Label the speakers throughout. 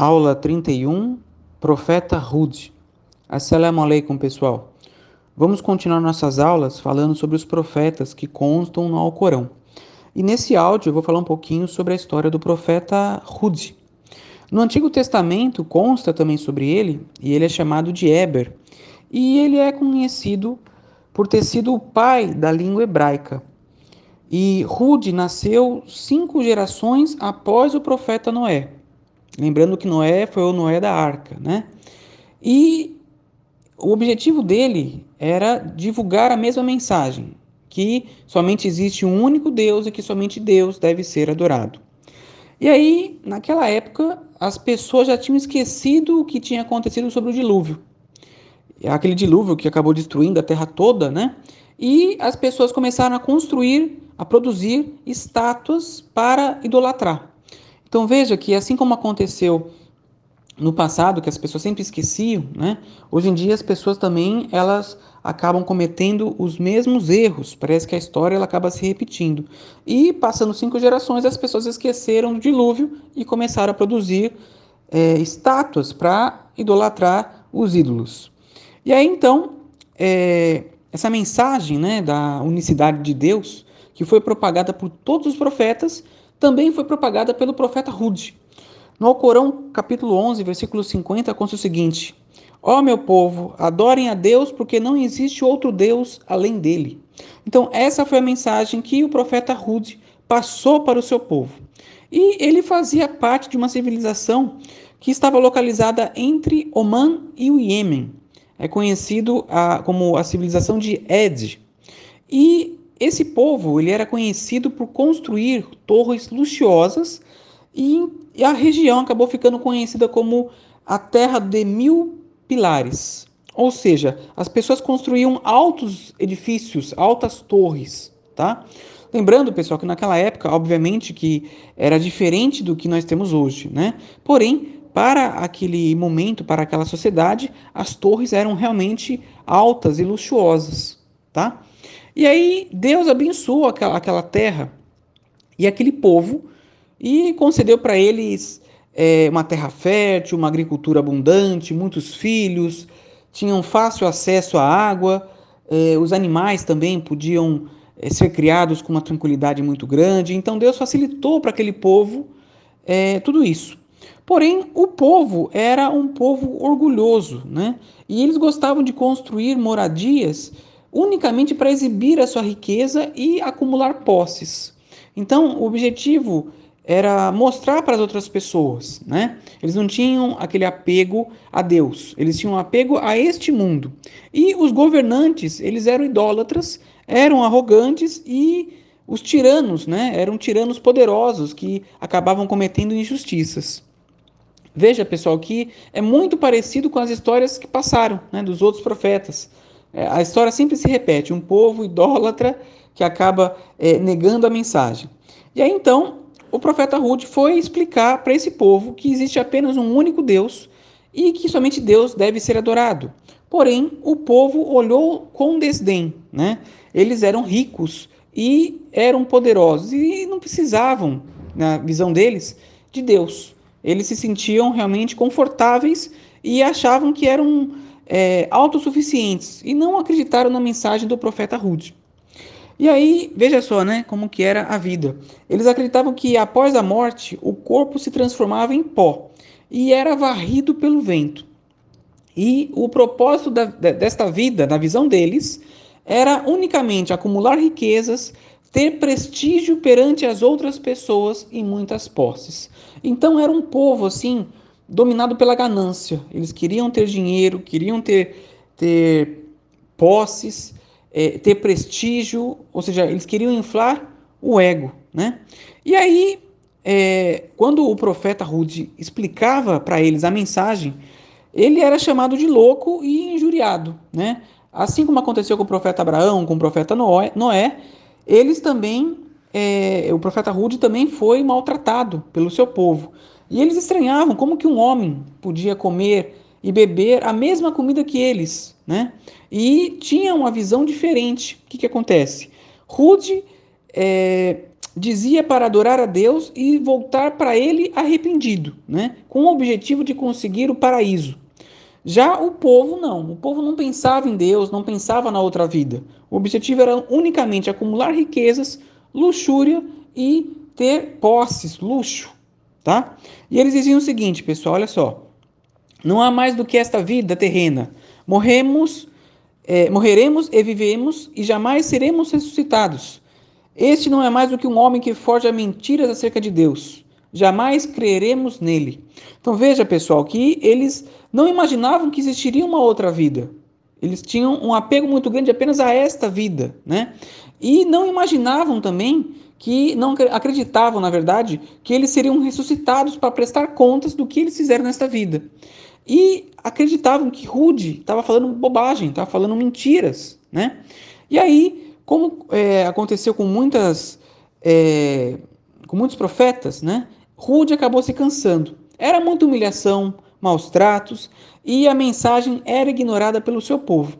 Speaker 1: Aula 31, Profeta Hud. Assalamu alaikum, pessoal. Vamos continuar nossas aulas falando sobre os profetas que constam no Alcorão. E nesse áudio eu vou falar um pouquinho sobre a história do profeta Hud. No Antigo Testamento consta também sobre ele, e ele é chamado de Eber. E ele é conhecido por ter sido o pai da língua hebraica. E Hud nasceu cinco gerações após o profeta Noé. Lembrando que Noé foi o Noé da arca, né? E o objetivo dele era divulgar a mesma mensagem, que somente existe um único Deus e que somente Deus deve ser adorado. E aí, naquela época, as pessoas já tinham esquecido o que tinha acontecido sobre o dilúvio. Aquele dilúvio que acabou destruindo a terra toda, né? E as pessoas começaram a construir, a produzir estátuas para idolatrar. Então veja que assim como aconteceu no passado, que as pessoas sempre esqueciam, né? Hoje em dia as pessoas também elas acabam cometendo os mesmos erros. Parece que a história ela acaba se repetindo. E passando cinco gerações, as pessoas esqueceram do dilúvio e começaram a produzir é, estátuas para idolatrar os ídolos. E aí então é, essa mensagem, né, da unicidade de Deus, que foi propagada por todos os profetas, também foi propagada pelo profeta Hud. No Alcorão, capítulo 11, versículo 50, consta o seguinte: Ó oh, meu povo, adorem a Deus, porque não existe outro Deus além dele. Então, essa foi a mensagem que o profeta Hud passou para o seu povo. E ele fazia parte de uma civilização que estava localizada entre Oman e o Iêmen. É conhecido a, como a civilização de Ed. E esse povo ele era conhecido por construir torres luxuosas e, e a região acabou ficando conhecida como a Terra de Mil Pilares. Ou seja, as pessoas construíam altos edifícios, altas torres, tá? Lembrando, pessoal, que naquela época, obviamente, que era diferente do que nós temos hoje, né? Porém, para aquele momento, para aquela sociedade, as torres eram realmente altas e luxuosas, tá? E aí Deus abençoou aquela, aquela terra e aquele povo e concedeu para eles é, uma terra fértil, uma agricultura abundante, muitos filhos, tinham fácil acesso à água, é, os animais também podiam é, ser criados com uma tranquilidade muito grande. Então Deus facilitou para aquele povo é, tudo isso. Porém, o povo era um povo orgulhoso, né? E eles gostavam de construir moradias unicamente para exibir a sua riqueza e acumular posses. Então, o objetivo era mostrar para as outras pessoas, né? Eles não tinham aquele apego a Deus, eles tinham um apego a este mundo. E os governantes, eles eram idólatras, eram arrogantes e os tiranos, né? Eram tiranos poderosos que acabavam cometendo injustiças. Veja, pessoal, que é muito parecido com as histórias que passaram, né, dos outros profetas. É, a história sempre se repete: um povo idólatra que acaba é, negando a mensagem. E aí então o profeta Ruth foi explicar para esse povo que existe apenas um único Deus e que somente Deus deve ser adorado. Porém, o povo olhou com desdém, né? Eles eram ricos e eram poderosos e não precisavam, na visão deles, de Deus. Eles se sentiam realmente confortáveis e achavam que eram é, autossuficientes e não acreditaram na mensagem do profeta Rude. E aí, veja só, né, como que era a vida. Eles acreditavam que após a morte, o corpo se transformava em pó e era varrido pelo vento. E o propósito da, desta vida, na visão deles, era unicamente acumular riquezas, ter prestígio perante as outras pessoas e muitas posses. Então era um povo assim dominado pela ganância. Eles queriam ter dinheiro, queriam ter, ter posses, é, ter prestígio, ou seja, eles queriam inflar o ego. Né? E aí, é, quando o profeta Rude explicava para eles a mensagem, ele era chamado de louco e injuriado. Né? Assim como aconteceu com o profeta Abraão, com o profeta Noé, Noé eles também, é, o profeta Rude também foi maltratado pelo seu povo. E eles estranhavam como que um homem podia comer e beber a mesma comida que eles, né? E tinham uma visão diferente. O que, que acontece? Rude é, dizia para adorar a Deus e voltar para ele arrependido, né? com o objetivo de conseguir o paraíso. Já o povo não, o povo não pensava em Deus, não pensava na outra vida. O objetivo era unicamente acumular riquezas, luxúria e ter posses, luxo, tá? E eles diziam o seguinte, pessoal, olha só: não há mais do que esta vida terrena. Morremos, é, morreremos e vivemos e jamais seremos ressuscitados. Este não é mais do que um homem que forja mentiras acerca de Deus. Jamais creremos nele. Então veja, pessoal, que eles não imaginavam que existiria uma outra vida. Eles tinham um apego muito grande apenas a esta vida, né? E não imaginavam também que não acreditavam, na verdade, que eles seriam ressuscitados para prestar contas do que eles fizeram nesta vida. E acreditavam que Rude estava falando bobagem, estava falando mentiras, né? E aí como é, aconteceu com muitas, é, com muitos profetas, né? Rude acabou se cansando. Era muita humilhação, maus tratos e a mensagem era ignorada pelo seu povo.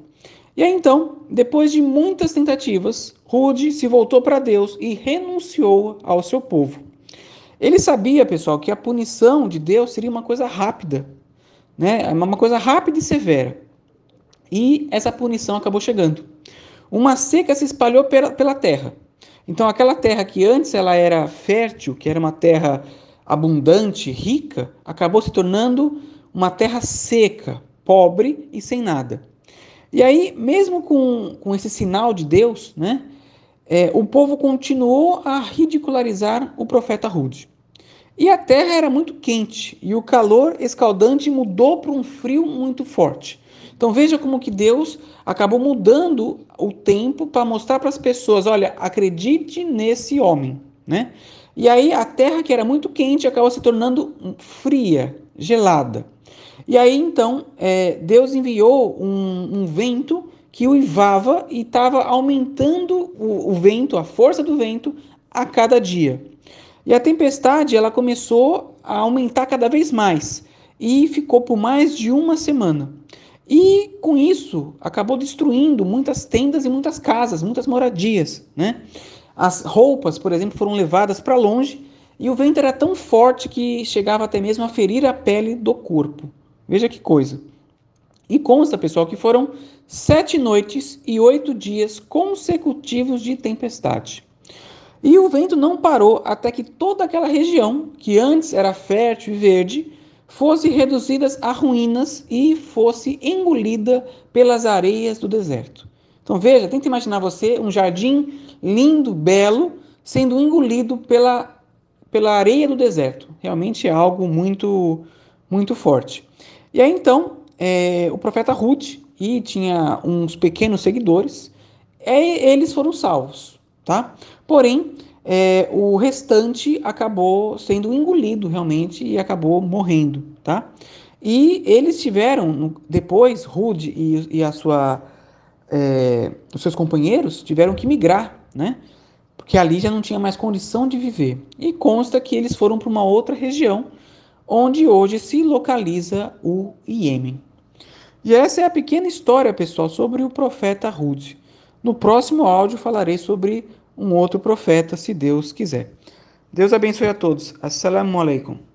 Speaker 1: E aí então, depois de muitas tentativas, Rude se voltou para Deus e renunciou ao seu povo. Ele sabia, pessoal, que a punição de Deus seria uma coisa rápida, né? Uma coisa rápida e severa. E essa punição acabou chegando uma seca se espalhou pela, pela terra. Então, aquela terra que antes ela era fértil, que era uma terra abundante, rica, acabou se tornando uma terra seca, pobre e sem nada. E aí, mesmo com, com esse sinal de Deus, né, é, o povo continuou a ridicularizar o profeta Rude. E a terra era muito quente, e o calor escaldante mudou para um frio muito forte. Então veja como que Deus acabou mudando o tempo para mostrar para as pessoas, olha, acredite nesse homem, né? E aí a terra que era muito quente acabou se tornando fria, gelada. E aí então é, Deus enviou um, um, vento que uivava e estava aumentando o, o vento, a força do vento a cada dia. E a tempestade ela começou a aumentar cada vez mais e ficou por mais de uma semana. E com isso acabou destruindo muitas tendas e muitas casas, muitas moradias, né? As roupas, por exemplo, foram levadas para longe e o vento era tão forte que chegava até mesmo a ferir a pele do corpo. Veja que coisa. E consta, pessoal, que foram sete noites e oito dias consecutivos de tempestade. E o vento não parou até que toda aquela região, que antes era fértil e verde, fosse reduzidas a ruínas e fosse engolida pelas areias do deserto. Então veja, tenta imaginar você um jardim lindo, belo, sendo engolido pela, pela areia do deserto. Realmente é algo muito, muito forte. E aí então, é, o profeta Ruth, e tinha uns pequenos seguidores, é, eles foram salvos, tá? Porém, é, o restante acabou sendo engolido realmente e acabou morrendo, tá? E eles tiveram, depois, Rude e, e a sua, é, os seus companheiros tiveram que migrar, né? Porque ali já não tinha mais condição de viver. E consta que eles foram para uma outra região, onde hoje se localiza o Iêmen. E essa é a pequena história, pessoal, sobre o profeta Rude. No próximo áudio falarei sobre um outro profeta, se Deus quiser. Deus abençoe a todos. Assalamu alaikum.